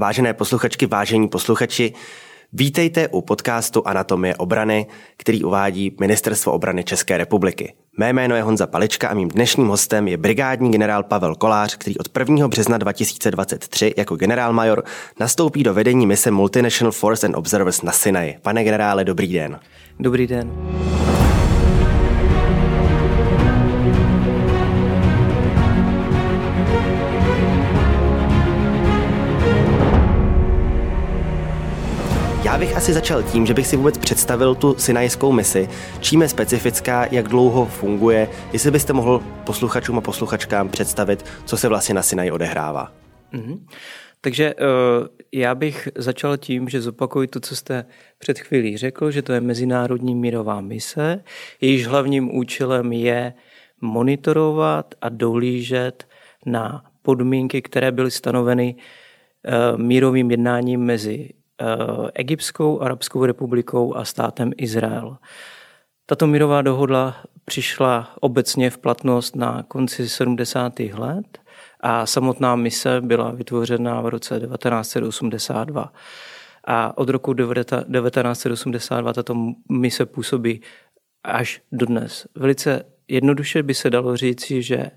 Vážené posluchačky, vážení posluchači, vítejte u podcastu Anatomie obrany, který uvádí Ministerstvo obrany České republiky. Mé jméno je Honza Palička a mým dnešním hostem je brigádní generál Pavel Kolář, který od 1. března 2023 jako generálmajor nastoupí do vedení mise Multinational Force and Observers na Sinaji. Pane generále, dobrý den. Dobrý den. Asi začal tím, že bych si vůbec představil tu sinajskou misi, čím je specifická, jak dlouho funguje, jestli byste mohl posluchačům a posluchačkám představit, co se vlastně na Sinaji odehrává. Mm-hmm. Takže uh, já bych začal tím, že zopakuju to, co jste před chvílí řekl, že to je mezinárodní mírová mise. Jejíž hlavním účelem je monitorovat a dohlížet na podmínky, které byly stanoveny uh, mírovým jednáním mezi Eh, Egyptskou arabskou republikou a státem Izrael. Tato mírová dohoda přišla obecně v platnost na konci 70. let a samotná mise byla vytvořena v roce 1982. A od roku 1982 tato mise působí až dodnes. Velice jednoduše by se dalo říci, že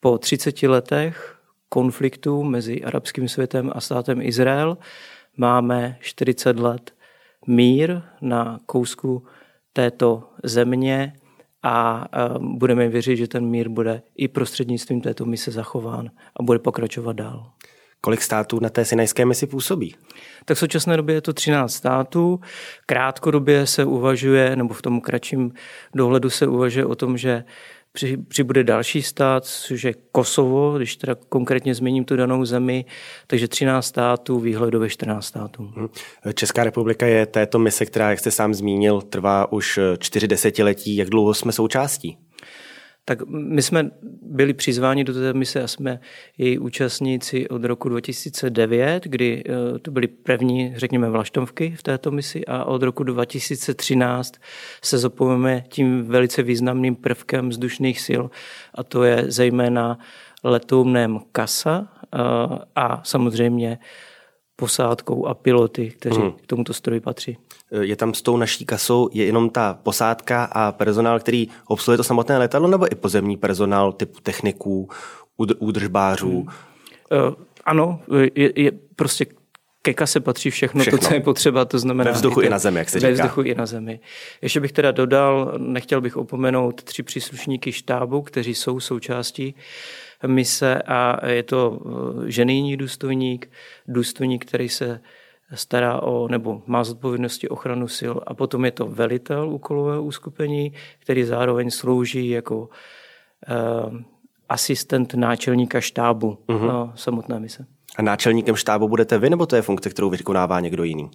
po 30 letech konfliktu mezi arabským světem a státem Izrael máme 40 let mír na kousku této země a budeme věřit, že ten mír bude i prostřednictvím této mise zachován a bude pokračovat dál. Kolik států na té sinajské misi působí? Tak v současné době je to 13 států. Krátkodobě se uvažuje, nebo v tom kratším dohledu se uvažuje o tom, že při, přibude další stát, což je Kosovo, když teda konkrétně změním tu danou zemi, takže 13 států, výhledově 14 států. Mhm. Česká republika je této mise, která, jak jste sám zmínil, trvá už čtyři desetiletí. Jak dlouho jsme součástí? Tak my jsme byli přizváni do té mise a jsme její účastníci od roku 2009, kdy eh, to byly první, řekněme, vlaštovky v této misi a od roku 2013 se zapojíme tím velice významným prvkem vzdušných sil a to je zejména letounem KASA eh, a samozřejmě posádkou a piloty, kteří hmm. k tomuto stroji patří. Je tam s tou naší kasou je jenom ta posádka a personál, který obsluhuje to samotné letadlo, nebo i pozemní personál typu techniků, údržbářů? Hmm. Uh, ano, je, je prostě ke kase patří všechno, všechno, to, co je potřeba, to znamená... Ve vzduchu i, i na zemi, jak se říká. Ve vzduchu i na zemi. Ještě bych teda dodal, nechtěl bych opomenout tři příslušníky štábu, kteří jsou součástí mise a je to eh, ženýní důstojník, důstojník, který se stará o, nebo má zodpovědnosti ochranu sil a potom je to velitel úkolového uskupení, který zároveň slouží jako uh, asistent náčelníka štábu uh-huh. samotné mise. A náčelníkem štábu budete vy, nebo to je funkce, kterou vykonává někdo jiný?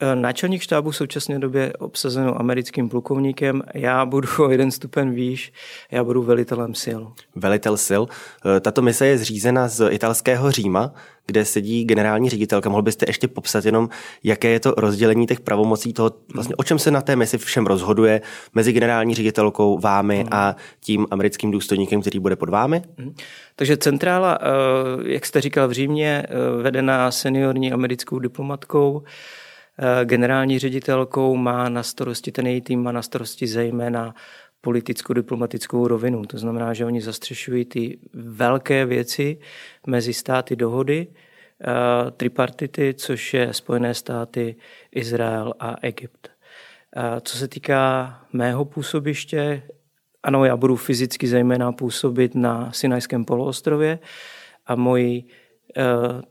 Eh, náčelník štábu v současné době obsazeno americkým plukovníkem. Já budu o jeden stupen výš, já budu velitelem sil. Velitel sil. Eh, tato mise je zřízena z italského Říma, kde sedí generální ředitelka. Mohl byste ještě popsat jenom, jaké je to rozdělení těch pravomocí toho, vlastně o čem se na té misi všem rozhoduje mezi generální ředitelkou, vámi a tím americkým důstojníkem, který bude pod vámi? Hmm. Takže centrála, eh, jak jste říkal v Římě, vedená seniorní americkou diplomatkou, generální ředitelkou má na starosti, ten její tým má na starosti zejména politickou diplomatickou rovinu. To znamená, že oni zastřešují ty velké věci mezi státy dohody, eh, tripartity, což je Spojené státy, Izrael a Egypt. Eh, co se týká mého působiště, ano, já budu fyzicky zejména působit na Sinajském poloostrově a moji Eh,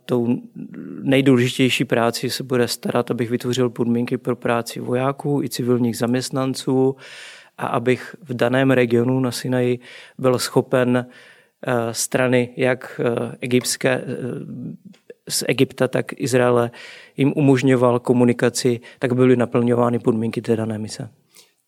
tou nejdůležitější práci se bude starat, abych vytvořil podmínky pro práci vojáků i civilních zaměstnanců a abych v daném regionu na Sinaji byl schopen eh, strany jak eh, egyptské, z Egypta, tak Izraele jim umožňoval komunikaci, tak byly naplňovány podmínky té dané mise.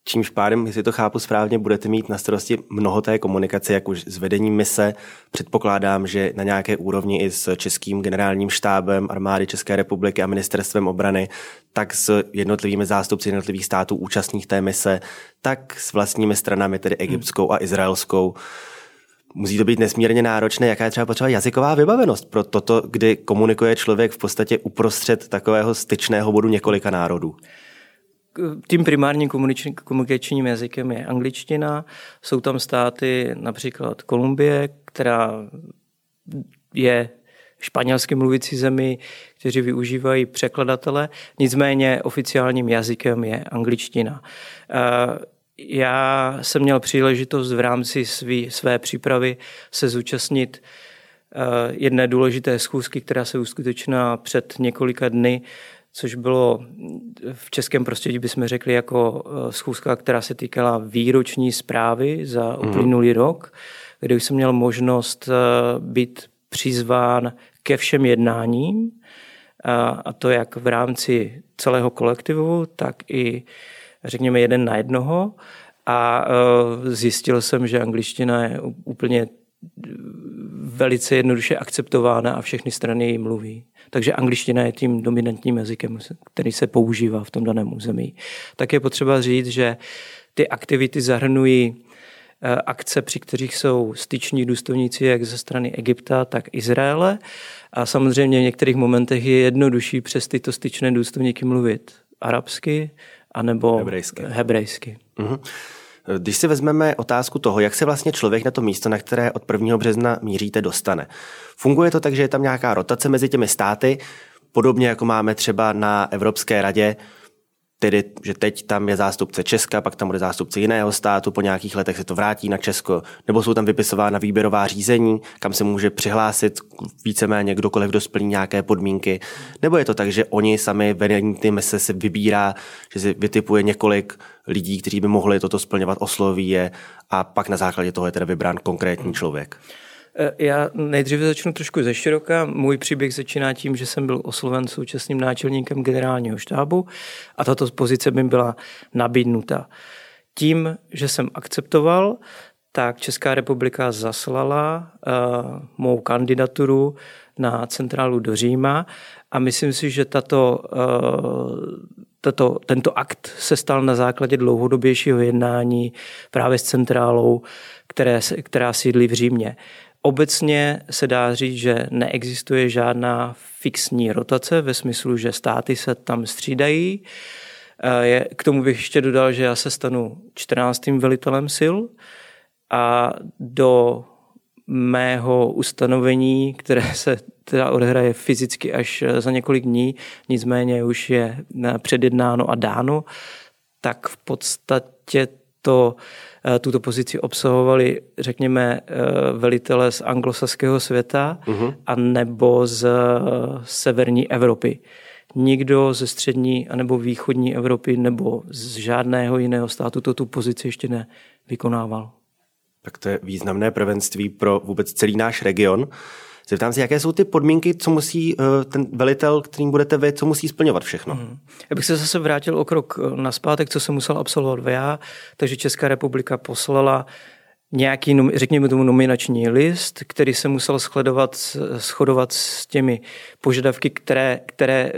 Čímž pádem, jestli to chápu správně, budete mít na starosti mnoho té komunikace, jak už s vedením mise. Předpokládám, že na nějaké úrovni i s Českým generálním štábem armády České republiky a ministerstvem obrany, tak s jednotlivými zástupci jednotlivých států účastních té mise, tak s vlastními stranami, tedy egyptskou a izraelskou. musí to být nesmírně náročné, jaká je třeba potřeba jazyková vybavenost pro toto, kdy komunikuje člověk v podstatě uprostřed takového styčného bodu několika národů. Tím primárním komunikačním jazykem je angličtina. Jsou tam státy, například Kolumbie, která je španělsky mluvící zemi, kteří využívají překladatele. Nicméně oficiálním jazykem je angličtina. Já jsem měl příležitost v rámci svý, své přípravy se zúčastnit jedné důležité schůzky, která se uskutečnila před několika dny což bylo v českém prostředí, bychom řekli, jako eh, schůzka, která se týkala výroční zprávy za mhm. uplynulý mm. rok, kde jsem měl možnost eh, být přizván ke všem jednáním, a to jak v rámci celého kolektivu, tak i řekněme jeden na jednoho. A eh, zjistil jsem, že angličtina je úplně velice jednoduše akceptována a všechny strany ji mluví. Takže angličtina je tím dominantním jazykem, který se používá v tom daném území. Tak je potřeba říct, že ty aktivity zahrnují eh, akce, při kterých jsou styční důstojníci jak ze strany Egypta, tak Izraele. A samozřejmě v některých momentech je jednodušší přes tyto styčné důstojníky mluvit arabsky anebo hebrejsky. hebrejsky. Uh-huh. Když si vezmeme otázku toho, jak se vlastně člověk na to místo, na které od 1. března míříte, dostane. Funguje to tak, že je tam nějaká rotace mezi těmi státy, podobně jako máme třeba na Evropské radě, tedy, že teď tam je zástupce Česka, pak tam bude zástupce jiného státu, po nějakých letech se to vrátí na Česko, nebo jsou tam vypisována výběrová řízení, kam se může přihlásit víceméně kdokoliv, kdo splní nějaké podmínky, nebo je to tak, že oni sami vedení ty mise se vybírá, že si vytipuje několik lidí, kteří by mohli toto splňovat, osloví je a pak na základě toho je teda vybrán konkrétní člověk. Eh, já nejdříve začnu trošku ze široka. Můj příběh začíná tím, že jsem byl osloven současným náčelníkem generálního štábu a tato pozice by byla nabídnuta. Tím, že jsem akceptoval, tak Česká republika zaslala uh, mou kandidaturu na centrálu do Říma a myslím si, že tato, uh, tato, tento akt se stal na základě dlouhodobějšího jednání právě s centrálou, které, která sídlí v Římě. Obecně se dá říct, že neexistuje žádná fixní rotace ve smyslu, že státy se tam střídají. K tomu bych ještě dodal, že já se stanu 14. velitelem sil a do mého ustanovení, které se teda odehraje fyzicky až za několik dní, nicméně už je předjednáno a dáno, tak v podstatě to Eh, tuto pozici obsahovali, řekněme, eh, velitele z anglosaského světa uh-huh. a nebo z eh, severní Evropy. Nikdo ze střední anebo východní Evropy nebo z žádného jiného státu to tu pozici ještě nevykonával. Tak to je významné prvenství pro vůbec celý náš region. Zeptám se, jaké jsou ty podmínky, co musí uh, ten velitel, kterým budete vy, co musí splňovat všechno? Hmm. Já bych se zase vrátil o krok eh, na zpátek, co jsem musel absolvovat já. Takže Česká republika poslala nějaký, řekněme tomu, nominační list, který se musel shledovat, shodovat s těmi požadavky, které, které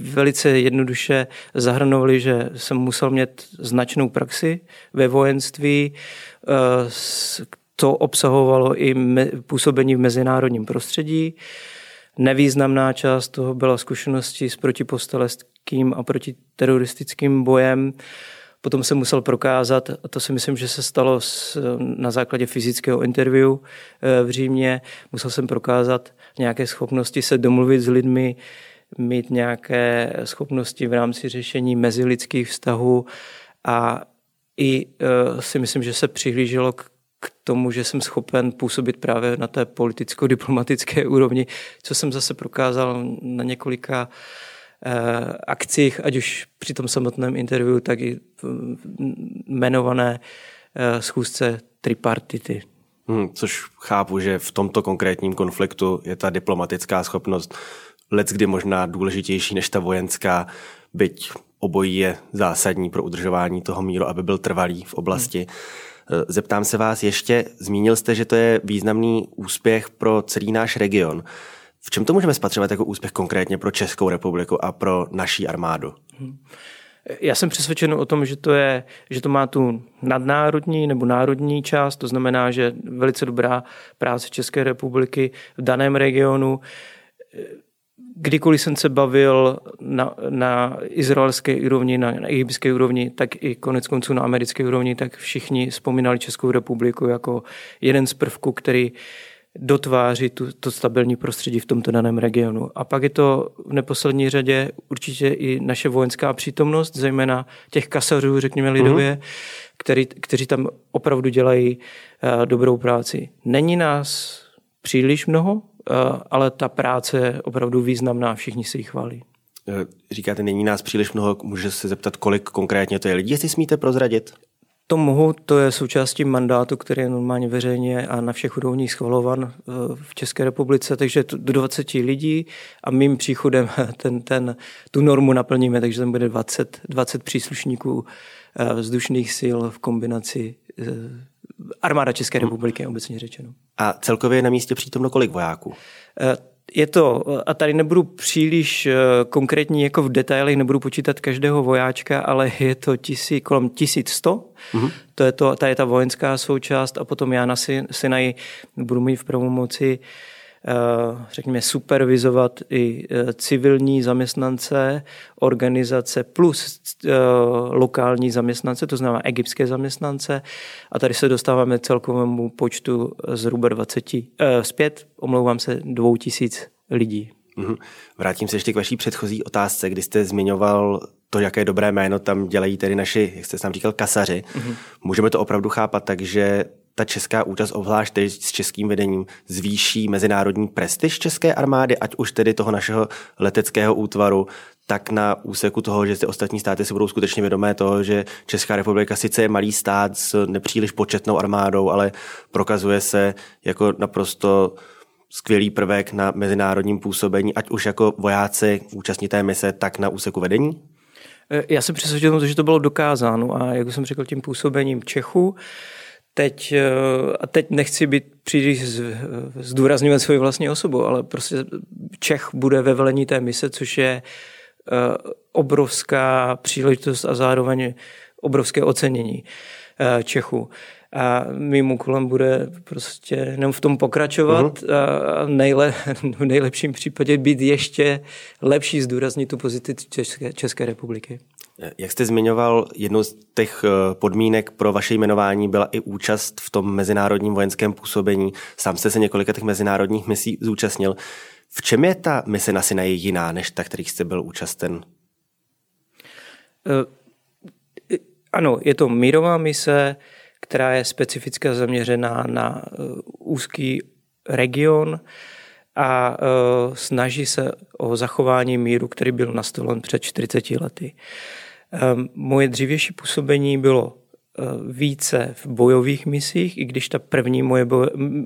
velice jednoduše zahrnovaly, že jsem musel mít značnou praxi ve vojenství, to obsahovalo i působení v mezinárodním prostředí. Nevýznamná část toho byla zkušenosti s protiposteleckým a protiteroristickým bojem. Potom se musel prokázat, a to si myslím, že se stalo na základě fyzického interview eh, v Římě, musel jsem prokázat nějaké schopnosti se domluvit s lidmi, mít nějaké schopnosti v rámci řešení mezilidských vztahů a i eh, si myslím, že se přihlíželo k k tomu, že jsem schopen působit právě na té politicko-diplomatické úrovni, co jsem zase prokázal na několika eh, akcích, ať už při tom samotném interview, tak i jmenované eh, schůzce tripartity. Hmm, což chápu, že v tomto konkrétním konfliktu je ta diplomatická schopnost kdy možná důležitější než ta vojenská, byť obojí je zásadní pro udržování toho míru, aby byl trvalý v oblasti. Hmm. Eh, zeptám se vás ještě, zmínil jste, že to je významný úspěch pro celý náš region. V čem to můžeme spatřovat jako úspěch konkrétně pro Českou republiku a pro naší armádu? Hmm. Já jsem přesvědčen o tom, že to, je, že to má tu nadnárodní nebo národní část, to znamená, že velice dobrá práce České republiky v daném regionu. Kdykoliv jsem se bavil na, na izraelské úrovni, na, na egyptské úrovni, tak i konec konců na americké úrovni, tak všichni vzpomínali Českou republiku jako jeden z prvků, který dotváří tu, to stabilní prostředí v tomto daném regionu. A pak je to v neposlední řadě určitě i naše vojenská přítomnost, zejména těch kasařů, řekněme lidově, mm-hmm. který, kteří tam opravdu dělají uh, dobrou práci. Není nás příliš mnoho, ale ta práce je opravdu významná, všichni si ji chválí. Eh, říkáte, není nás příliš mnoho, může se zeptat, kolik konkrétně to je lidí, jestli smíte prozradit? To mohu, to je součástí mandátu, který je normálně veřejně a na všech úrovních schvalovan eh, v České republice, takže do 20 lidí a mým příchodem ten, ten, tu normu naplníme, takže tam bude 20, 20 příslušníků eh, vzdušných sil v kombinaci eh, armáda České republiky, obecně řečeno. A celkově je na místě přítomno kolik vojáků? je to, a tady nebudu příliš eh, konkrétní jako v detailech, nebudu počítat každého vojáčka, ale je to tisí, kolem 1100. Mm-hmm. To je to, ta je ta vojenská součást a potom já na Sinaji budu mít v pravomoci uh, Eh, řekněme, supervizovat i eh, civilní zaměstnance, organizace plus eh, lokální zaměstnance, to znamená egyptské zaměstnance. A tady se dostáváme celkovému počtu zhruba 20, zpět, omlouvám se, dvou tisíc lidí. Mhm. Vrátím se ještě k vaší předchozí otázce, kdy jste zmiňoval to, jaké dobré jméno tam dělají tedy naši, jak jste sám říkal, kasaři. Mm-hmm. Můžeme to opravdu chápat tak, že ta česká účast, obzvlášť tedy s českým vedením, zvýší mezinárodní prestiž české armády, ať už tedy toho našeho leteckého útvaru, tak na úseku toho, že ty ostatní státy si budou skutečně vědomé toho, že Česká republika sice je malý stát s nepříliš početnou armádou, ale prokazuje se jako naprosto skvělý prvek na mezinárodním působení, ať už jako vojáci účastní té mise, tak na úseku vedení? Já jsem přesvědčen, že to bylo dokázáno a jak jsem řekl, tím působením Čechu, teď, eh, a teď nechci být příliš zdůrazňovat svoji vlastní osobu, ale prostě Čech bude ve velení té mise, což je eh, obrovská příležitost a zároveň obrovské ocenění eh, Čechu. A mým úkolem bude prostě jenom v tom pokračovat uh-huh. a nejle, v nejlepším případě být ještě lepší, zdůraznit tu pozici České, České republiky. Jak jste zmiňoval, jednou z těch eh, podmínek pro vaše jmenování byla i účast v tom mezinárodním vojenském působení. Sám jste se několika těch mezinárodních misí zúčastnil. V čem je ta mise na Sinaji jiná, než ta, kterých jste byl účasten? Uh, ano, je to mírová mise, která je specifická zaměřená na uh, úzký region a uh, snaží se o zachování míru, který byl nastolen před 40 lety. Ehm, moje dřívější působení bylo eh, více v bojových misích, i když ta první moje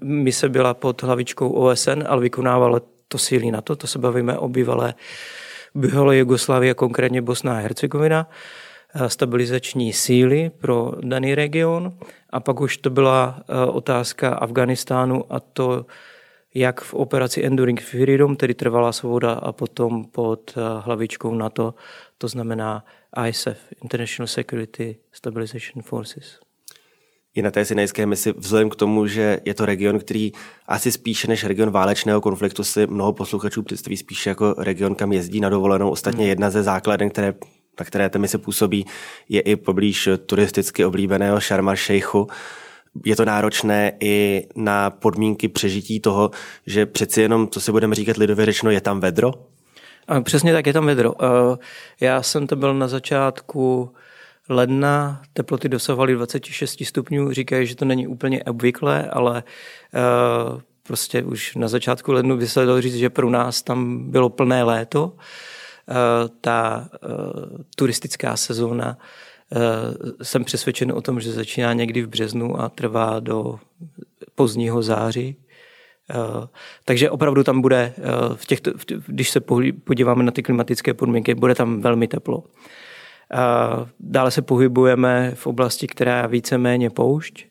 mise byla pod hlavičkou OSN, ale vykonávala to síly na to, to se bavíme o bývalé, bývalé Jugoslávie, konkrétně Bosna a Hercegovina, stabilizační síly pro daný region. A pak už to byla otázka Afganistánu a to, jak v operaci Enduring Freedom, tedy trvalá svoboda a potom pod hlavičkou NATO, to znamená ISAF, International Security Stabilization Forces. I na té sinajské misi, vzhledem k tomu, že je to region, který asi spíše než region válečného konfliktu si mnoho posluchačů představí spíše jako region, kam jezdí na dovolenou. Ostatně hmm. jedna ze základen, které, na které té mise působí, je i poblíž turisticky oblíbeného Sharma Sheikhu. Je to náročné i na podmínky přežití toho, že přeci jenom, co si budeme říkat lidově řečeno, je tam vedro? Přesně tak, je tam vedro. Já jsem to byl na začátku ledna, teploty dosahovaly 26 stupňů, říkají, že to není úplně obvyklé, ale prostě už na začátku lednu by se dalo říct, že pro nás tam bylo plné léto. Ta turistická sezóna jsem přesvědčen o tom, že začíná někdy v březnu a trvá do pozdního září. Eh, takže opravdu tam bude, eh, v těchto, když se podíváme na ty klimatické podmínky, bude tam velmi teplo. Eh, dále se pohybujeme v oblasti, která je víceméně poušť.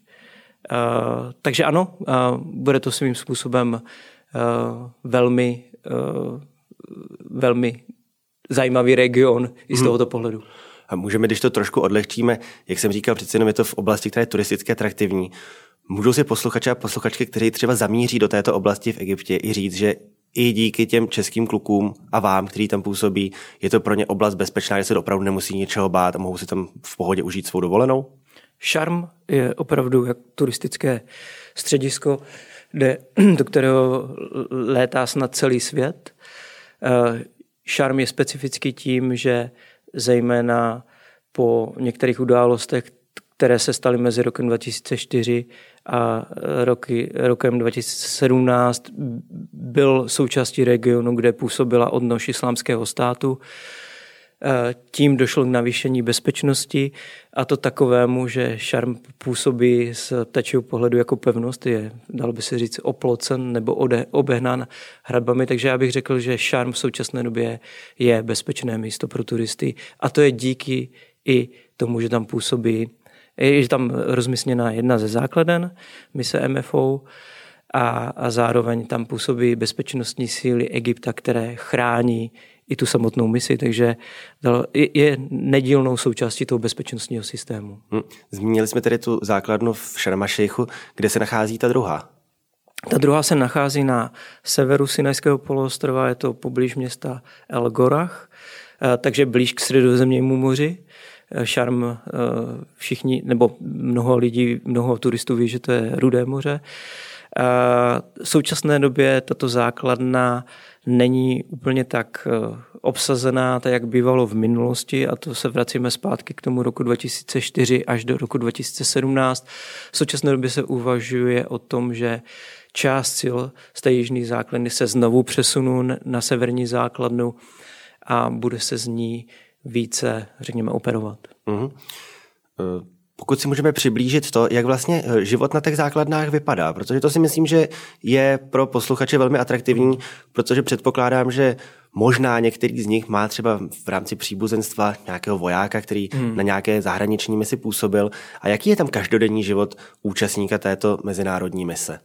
Takže ano, bude to svým způsobem velmi, velmi zajímavý region i z mhm. tohoto pohledu. A můžeme, když to trošku odlehčíme, jak jsem říkal, přece jenom je to v oblasti, která je turisticky atraktivní. Můžou si posluchače a posluchačky, kteří třeba zamíří do této oblasti v Egyptě, i říct, že i díky těm českým klukům a vám, který tam působí, je to pro ně oblast bezpečná, že se opravdu nemusí ničeho bát a mohou si tam v pohodě užít svou dovolenou? Šarm je opravdu jak turistické středisko, kde, do kterého létá snad celý svět. Eh, šarm je specifický tím, že zejména po některých událostech, které se staly mezi rokem 2004 a roky, rokem 2017, byl součástí regionu, kde působila odnož islámského státu. Eh, tím došlo k navýšení bezpečnosti a to takovému, že šarm působí z ptačího pohledu jako pevnost, je, dalo by se říct, oplocen nebo ode, obehnán hradbami, takže já bych řekl, že šarm v současné době je bezpečné místo pro turisty a to je díky i tomu, že tam působí, je tam rozmístěná jedna ze základen mise MFO, a, a zároveň tam působí bezpečnostní síly Egypta, které chrání i tu samotnou misi, takže je nedílnou součástí toho bezpečnostního systému. Hm. Zmínili jsme tedy tu základnu v Šarmašejchu, kde se nachází ta druhá. Ta druhá se nachází na severu Sinajského poloostrova, je to poblíž města El Gorach, eh, takže blíž k středozemnímu moři. Eh, Šarm eh, všichni, nebo mnoho lidí, mnoho turistů ví, že to je Rudé moře. V současné době tato základna není úplně tak eh, obsazená, tak jak bývalo v minulosti a to se vracíme zpátky k tomu roku 2004 až do roku 2017. V současné době se uvažuje o tom, že část sil z té jižní základny se znovu přesunou na severní základnu a bude se z ní více, řekněme, operovat. Uh-huh. Pokud si můžeme přiblížit to, jak vlastně eh, život na těch základnách vypadá, protože to si myslím, že je pro posluchače velmi atraktivní, protože předpokládám, že možná některý z nich má třeba v rámci příbuzenstva nějakého vojáka, který hmm. na nějaké zahraniční misi působil. A jaký je tam každodenní život účastníka této mezinárodní mise?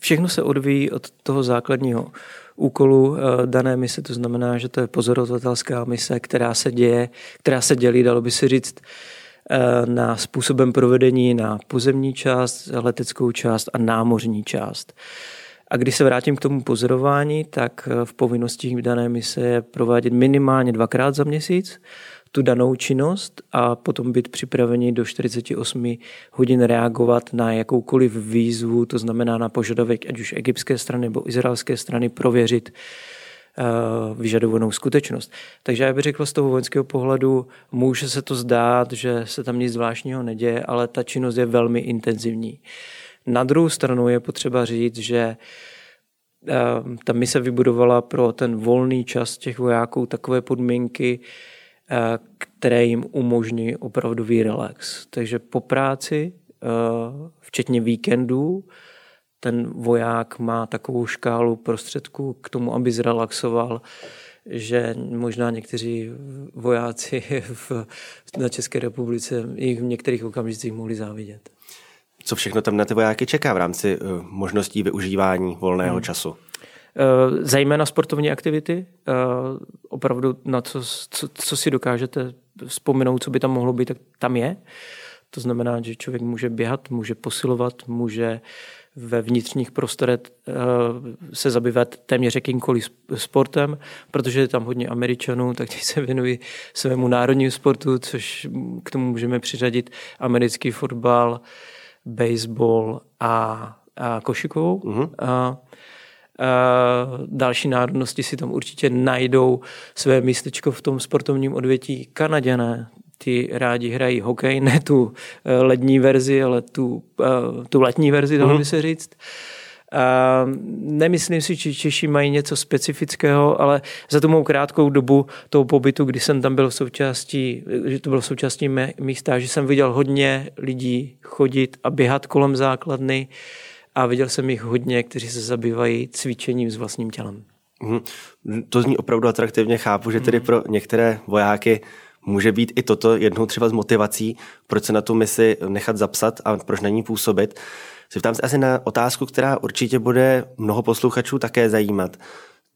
Všechno se odvíjí od toho základního úkolu eh, dané mise, to znamená, že to je pozorovatelská mise, která se děje, která se dělí, dalo by se říct, na způsobem provedení na pozemní část, leteckou část a námořní část. A když se vrátím k tomu pozorování, tak eh, v povinnostích dané mise je provádět minimálně dvakrát za měsíc tu danou činnost a potom být připraveni do 48 hodin reagovat na jakoukoliv výzvu, to znamená na požadavek ať už egyptské strany nebo izraelské strany prověřit Eh, vyžadovanou skutečnost. Takže já bych řekl z toho vojenského pohledu, může se to zdát, že se tam nic zvláštního neděje, ale ta činnost je velmi intenzivní. Na druhou stranu je potřeba říct, že eh, ta mise vybudovala pro ten volný čas těch vojáků takové podmínky, eh, které jim umožní opravdový relax. Takže po práci, včetně víkendů, ten voják má takovou škálu prostředků k tomu, aby zrelaxoval, že možná někteří vojáci v, na České republice jich v některých okamžicích mohli závidět. Co všechno tam na ty vojáky čeká v rámci uh, možností využívání volného hmm. času? Uh, zejména sportovní aktivity, uh, opravdu na co, co, co si dokážete vzpomenout, co by tam mohlo být, tak tam je. To znamená, že člověk může běhat, může posilovat, může ve vnitřních prostorech eh, se zabývat téměř jakýmkoliv sportem, protože je tam hodně Američanů, tak ti se věnují svému národnímu sportu, což k tomu můžeme přiřadit americký fotbal, baseball a, a košikovou. Uh-huh. A, a další národnosti si tam určitě najdou své místečko v tom sportovním odvětí. Kanaděné, ti rádi hrají hokej, ne tu eh, lední verzi, ale tu, eh, tu letní verzi, dalo by mhm. se říct. A nemyslím si, že Češi mají něco specifického, ale za tu mou krátkou dobu toho pobytu, kdy jsem tam byl v součástí, že to bylo součástí místa, že jsem viděl hodně lidí chodit a běhat kolem základny a viděl jsem jich hodně, kteří se zabývají cvičením s vlastním tělem. Mhm. To zní opravdu atraktivně. Chápu, že tedy mhm. pro některé vojáky může být i toto jednou třeba z motivací, proč se na tu misi nechat zapsat a proč na ní působit. Zeptám se asi na otázku, která určitě bude mnoho posluchačů také zajímat.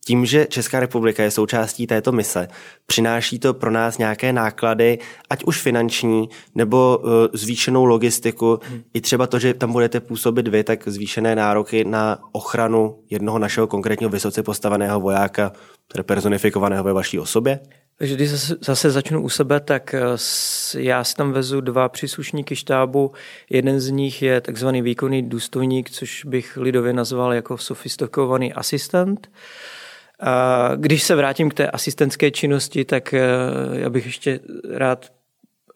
tím, že Česká republika je součástí této mise, přináší to pro nás nějaké náklady, ať už finanční, nebo uh, zvýšenou logistiku, hmm. i třeba to, že tam budete působit vy, tak zvýšené nároky na ochranu jednoho našeho konkrétního vysoce postaveného vojáka, personifikovaného ve vaší osobě? Takže když zase, začnu u sebe, tak eh, já si tam vezu dva příslušníky štábu. Jeden z nich je takzvaný výkonný důstojník, což bych lidově nazval jako sofistikovaný asistent. Když se vrátím k té asistentské činnosti, tak eh, já bych ještě rád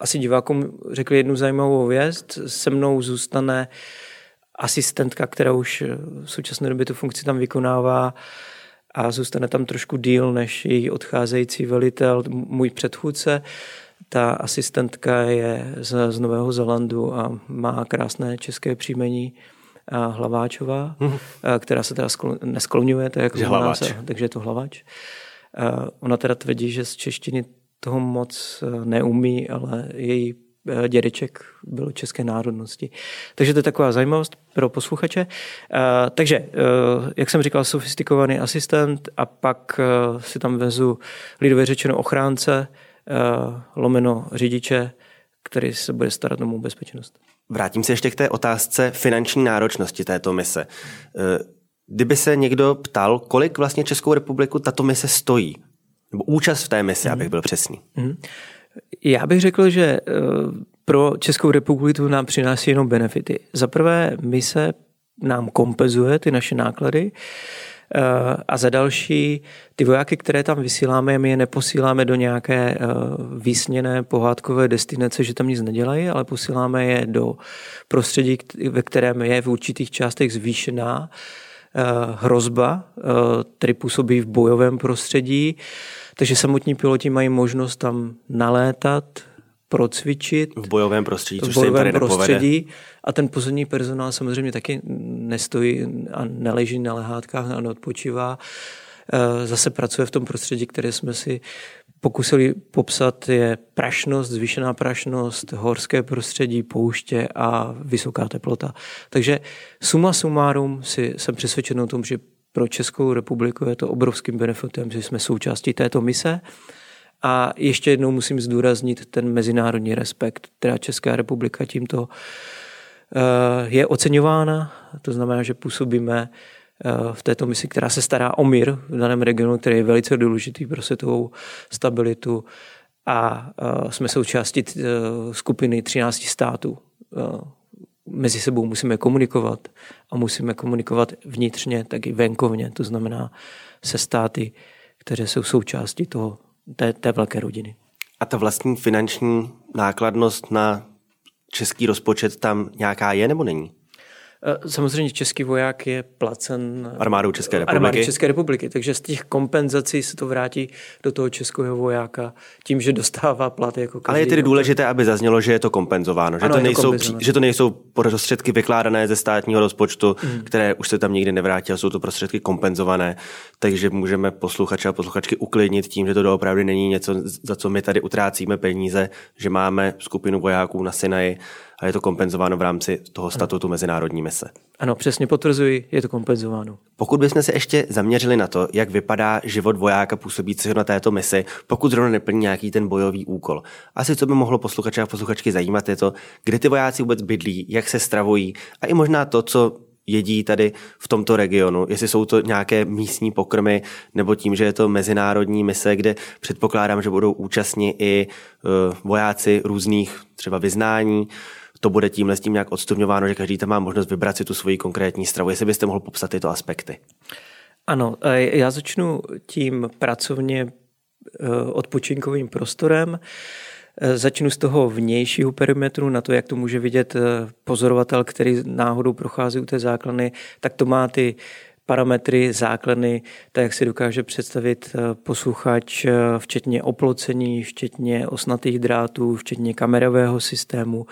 asi divákům řekl jednu zajímavou věc. Se mnou zůstane asistentka, která už v současné době tu funkci tam vykonává a zůstane tam trošku díl než její odcházející velitel, můj předchůdce. Ta asistentka je z, z Nového Zelandu a má krásné české příjmení a Hlaváčová, mm. která se teda skl, neskloňuje, to je jako hlaváč. takže je to Hlavač. Ona teda tvrdí, že z češtiny toho moc e, neumí, ale její dědeček byl české národnosti. Takže to je taková zajímavost pro posluchače. Takže, jak jsem říkal, sofistikovaný asistent a pak si tam vezu lidově řečeno ochránce, lomeno řidiče, který se bude starat o mou bezpečnost. Vrátím se ještě k té otázce finanční náročnosti této mise. Eh, kdyby se někdo ptal, kolik vlastně Českou republiku tato mise stojí, nebo účast v té misi, mm. abych byl přesný. Mm. Já bych řekl, že eh, pro Českou republiku nám přináší jenom benefity. Za prvé, mise nám kompenzuje ty naše náklady. Eh, a za další, ty vojáky, které tam vysíláme, my je neposíláme do nějaké eh, vysněné pohádkové destinace, že tam nic nedělají, ale posíláme je do prostředí, ve kterém je v určitých částech zvýšená hrozba, který působí v bojovém prostředí. Takže samotní piloti mají možnost tam nalétat, procvičit. V bojovém prostředí, což v bojovém se jim tady prostředí. Nepovede. A ten pozemní personál samozřejmě taky nestojí a neleží na lehátkách a neodpočívá. Eh, zase pracuje v tom prostředí, které jsme si pokusili popsat, je prašnost, zvýšená prašnost, horské prostředí, pouště a vysoká teplota. Takže suma sumárum si jsem přesvědčen o tom, že pro Českou republiku je to obrovským benefitem, že jsme součástí této mise. A ještě jednou musím zdůraznit ten mezinárodní respekt, která Česká republika tímto eh, je oceňována. To znamená, že působíme eh, v této misi, která se stará o mír v daném regionu, který je velice důležitý pro světovou stabilitu. A eh, jsme součástí skupiny 13 států. Mezi sebou musíme komunikovat a musíme komunikovat vnitřně, tak i venkovně, to znamená se státy, které jsou součástí toho té, té velké rodiny. A ta vlastní finanční nákladnost na český rozpočet tam nějaká je nebo není? Eh, samozřejmě český voják je placen armádou České republiky. Armádou České republiky, takže z těch kompenzací se to vrátí do toho českého vojáka tím, že dostává plat jako každý. Ale je tedy důležité, aby zaznělo, že je to kompenzováno, že, ano, to, nejsou, to že to nejsou prostředky vykládané ze státního rozpočtu, mm. které už se tam nikdy nevrátí, jsou to prostředky kompenzované, takže můžeme posluchače a posluchačky uklidnit tím, že to doopravdy není něco, za co my tady utrácíme peníze, že máme skupinu vojáků na Sinaji, a je to kompenzováno v rámci toho statutu ano. mezinárodní mise. Ano, přesně potvrzuji, je to kompenzováno. Pokud bychom se ještě zaměřili na to, jak vypadá život vojáka působícího na této misi, pokud zrovna neplní nějaký ten bojový úkol. Asi co by mohlo posluchače a posluchačky zajímat je to, kde ty vojáci vůbec bydlí, jak se stravují a i možná to, co jedí tady v tomto regionu, jestli jsou to nějaké místní pokrmy, nebo tím, že je to mezinárodní mise, kde předpokládám, že budou účastní i uh, vojáci různých třeba vyznání, to bude tímhle s tím nějak odstupňováno, že každý tam má možnost vybrat si tu svoji konkrétní stravu. Jestli byste mohl popsat tyto aspekty. Ano, já začnu tím pracovně eh, odpočinkovým prostorem. Eh, začnu z toho vnějšího perimetru, na to, jak to může vidět pozorovatel, který náhodou prochází u té základny, tak to má ty parametry základny, tak jak si dokáže představit posluchač, včetně oplocení, včetně osnatých drátů, včetně kamerového systému,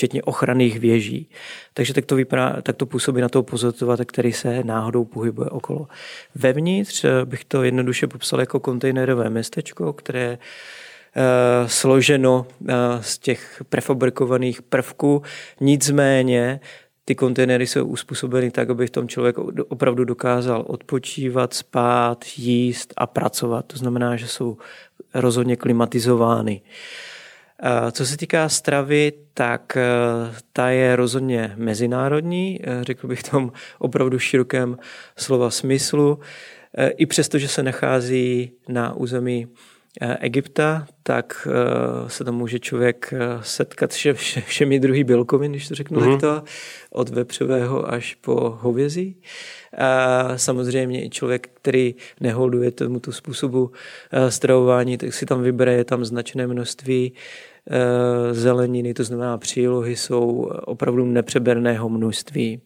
včetně ochranných věží. Takže tak to, vypadá, tak to působí na toho pozorovatele, který se náhodou pohybuje okolo. Vevnitř eh, bych to jednoduše popsal jako kontejnerové městečko, které eh, složeno eh, z těch prefabrikovaných prvků. Nicméně ty kontejnery jsou uspůsobeny tak, aby v tom člověk opravdu dokázal odpočívat, spát, jíst a pracovat. To znamená, že jsou rozhodně klimatizovány. Co se týká stravy, tak e, ta je rozhodně mezinárodní, e, řekl bych tom opravdu širokém slova smyslu. I přesto, že se nachází na území Egypta, tak se tam může člověk setkat vše, všemi druhy bílkovin, když to řeknu mm-hmm. takto, od vepřového až po hovězí. A samozřejmě i člověk, který neholduje tomuto způsobu stravování, tak si tam vybere, je tam značné množství Eh, zeleniny, to znamená přílohy, jsou opravdu nepřeberného množství.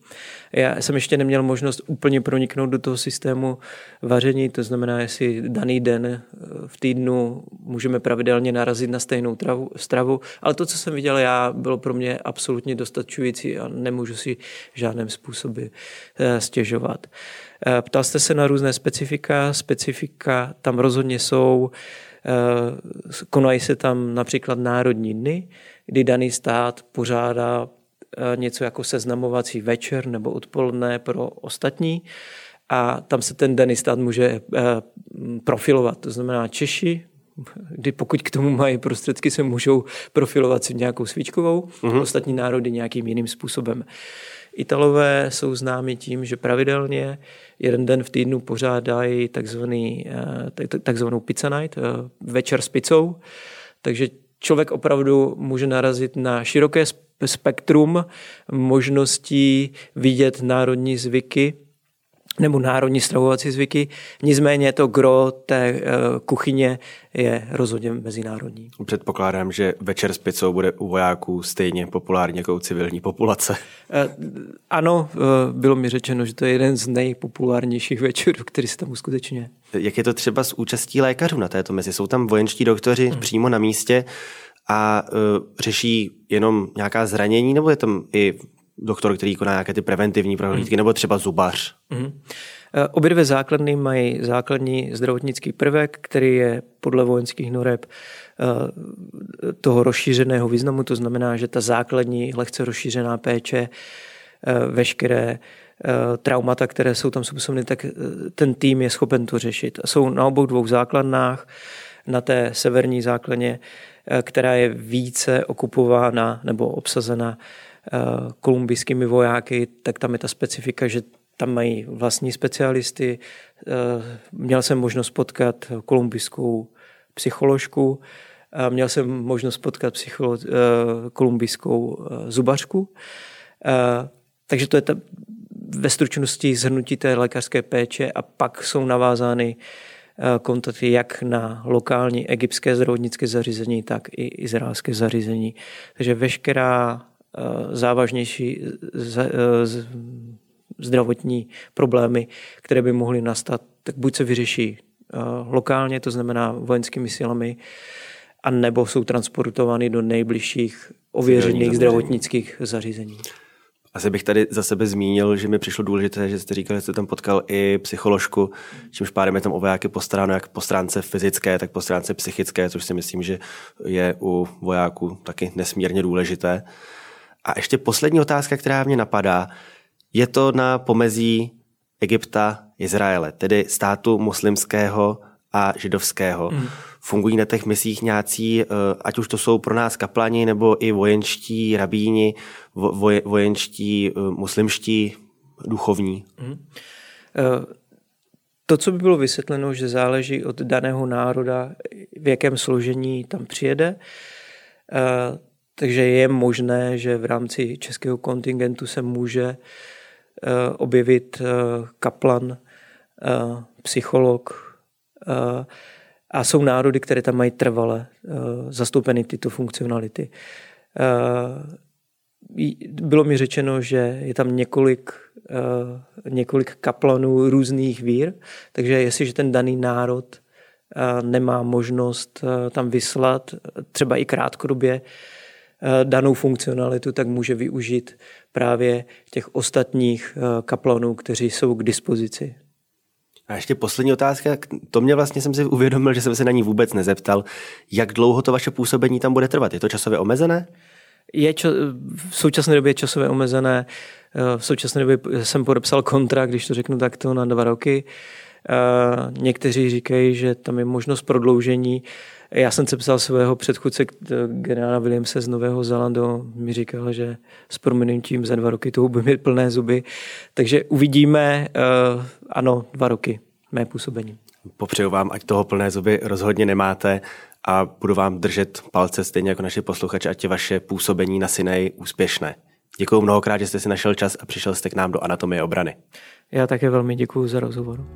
Já jsem ještě neměl možnost úplně proniknout do toho systému vaření, to znamená, jestli daný den eh, v týdnu můžeme pravidelně narazit na stejnou travu, stravu, ale to, co jsem viděl já, bylo pro mě absolutně dostačující a nemůžu si žádným způsobem eh, stěžovat. Ptal jste se na různé specifika. Specifika tam rozhodně jsou Eh, konají se tam například národní dny, kdy daný stát pořádá eh, něco jako seznamovací večer nebo odpoledne pro ostatní a tam se ten daný stát může eh, profilovat. To znamená Češi, kdy pokud k tomu mají prostředky, se můžou profilovat si nějakou svíčkovou, uh-huh. ostatní národy nějakým jiným způsobem. Italové jsou známi tím, že pravidelně jeden den v týdnu pořádají takzvaný, eh, takzvanou pizza night, eh, večer s pizzou, takže člověk opravdu může narazit na široké spektrum možností vidět národní zvyky nebo národní stravovací zvyky. Nicméně to gro té eh, kuchyně je rozhodně mezinárodní. Předpokládám, že večer s pizzou bude u vojáků stejně populární jako u civilní populace. Eh, ano, eh, bylo mi řečeno, že to je jeden z nejpopulárnějších večerů, který se tam uskutečňuje. Jak je to třeba s účastí lékařů na této mezi? Jsou tam vojenští doktoři hmm. přímo na místě a řeší jenom nějaká zranění, nebo je tam i doktor, který koná nějaké ty preventivní prohlídky, mm. nebo třeba zubař. Mm. Obě dvě základny mají základní zdravotnický prvek, který je podle vojenských noreb eh, toho rozšířeného významu, to znamená, že ta základní lehce rozšířená péče, eh, veškeré traumata, které jsou tam způsobeny, tak ten tým je schopen to řešit. Jsou na obou dvou základnách, na té severní základně, která je více okupována nebo obsazena kolumbijskými vojáky, tak tam je ta specifika, že tam mají vlastní specialisty. Eh, měl jsem možnost potkat kolumbijskou psycholožku, měl jsem možnost potkat psycholo, eh, kolumbijskou zubařku. Takže to je ta, ve stručnosti zhrnutí té lékařské péče a pak jsou navázány kontakty jak na lokální egyptské zdravotnické zařízení, tak i izraelské zařízení. Takže veškerá Eh, závažnější eh, zdravotní problémy, které by mohly nastat, tak buď se vyřeší eh, lokálně, to znamená vojenskými silami, a nebo jsou transportovány do nejbližších ověřených zdravotnických zařízení. Asi bych tady za sebe zmínil, že mi přišlo důležité, že jste říkali, že jste tam potkal i psycholožku, čímž pádem je tam o vojáky postaráno jak po stránce fyzické, tak po stránce psychické, což si myslím, že je u vojáků taky nesmírně důležité. A ještě poslední otázka, která mě napadá. Je to na pomezí Egypta, Izraele, tedy státu muslimského a židovského. Mm. Fungují na těch misích nějací, eh, ať už to jsou pro nás kaplani, nebo i vojenští rabíni, vojenští eh, muslimští duchovní? Mm. To, co by bylo vysvětleno, že záleží od daného národa, v jakém složení tam přijede, takže je možné, že v rámci českého kontingentu se může eh, objevit eh, kaplan, eh, psycholog a jsou národy, které tam mají trvale zastoupeny tyto funkcionality. Bylo mi řečeno, že je tam několik, několik kaplanů různých vír, takže jestliže ten daný národ nemá možnost tam vyslat, třeba i krátkodobě, danou funkcionalitu, tak může využít právě těch ostatních eh, kaplanů, kteří jsou k dispozici. A ještě poslední otázka, to mě vlastně jsem si uvědomil, že jsem se na ní vůbec nezeptal. Jak dlouho to vaše působení tam bude trvat? Je to časově omezené? je čo, v současné době časově omezené. V současné době jsem podepsal kontrakt, když to řeknu takto, na dva roky. Někteří říkají, že tam je možnost prodloužení. Já jsem se psal svého předchůdce generála Williamse z Nového Zelandu, mi říkal, že s prominentím za dva roky to bude mít plné zuby. Takže uvidíme, ano, dva roky mé působení. Popřeju vám, ať toho plné zuby rozhodně nemáte a budu vám držet palce stejně jako naši posluchači, ať je vaše působení na Sinej úspěšné. Děkuji mnohokrát, že jste si našel čas a přišel jste k nám do Anatomie obrany. Já také velmi děkuji za rozhovor.